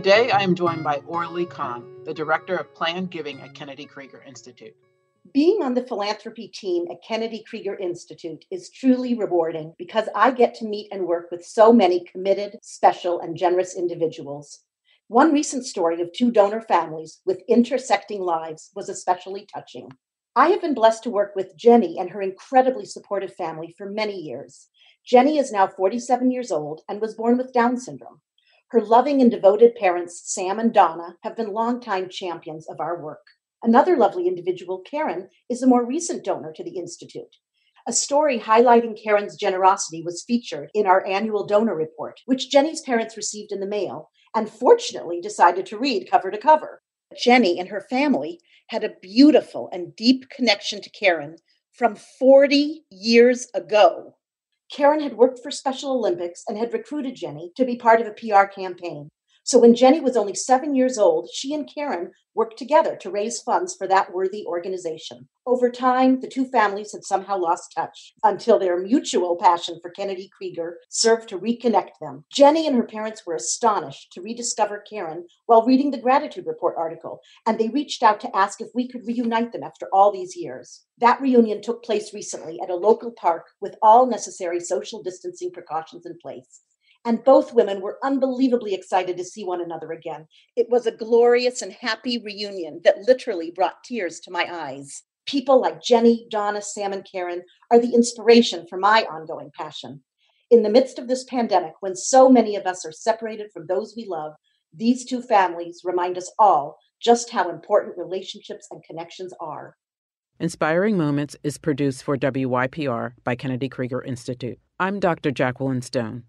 Today, I am joined by Orlee Kahn, the Director of Planned Giving at Kennedy Krieger Institute. Being on the philanthropy team at Kennedy Krieger Institute is truly rewarding because I get to meet and work with so many committed, special, and generous individuals. One recent story of two donor families with intersecting lives was especially touching. I have been blessed to work with Jenny and her incredibly supportive family for many years. Jenny is now 47 years old and was born with Down syndrome. Her loving and devoted parents, Sam and Donna, have been longtime champions of our work. Another lovely individual, Karen, is a more recent donor to the Institute. A story highlighting Karen's generosity was featured in our annual donor report, which Jenny's parents received in the mail and fortunately decided to read cover to cover. Jenny and her family had a beautiful and deep connection to Karen from 40 years ago. Karen had worked for Special Olympics and had recruited Jenny to be part of a PR campaign. So when Jenny was only seven years old, she and Karen worked together to raise funds for that worthy organization. Over time, the two families had somehow lost touch until their mutual passion for Kennedy Krieger served to reconnect them. Jenny and her parents were astonished to rediscover Karen while reading the Gratitude Report article, and they reached out to ask if we could reunite them after all these years. That reunion took place recently at a local park with all necessary social distancing precautions in place and both women were unbelievably excited to see one another again. It was a glorious and happy reunion that literally brought tears to my eyes. People like Jenny, Donna, Sam, and Karen are the inspiration for my ongoing passion. In the midst of this pandemic, when so many of us are separated from those we love, these two families remind us all just how important relationships and connections are. Inspiring Moments is produced for WYPR by Kennedy Krieger Institute. I'm Dr. Jacqueline Stone.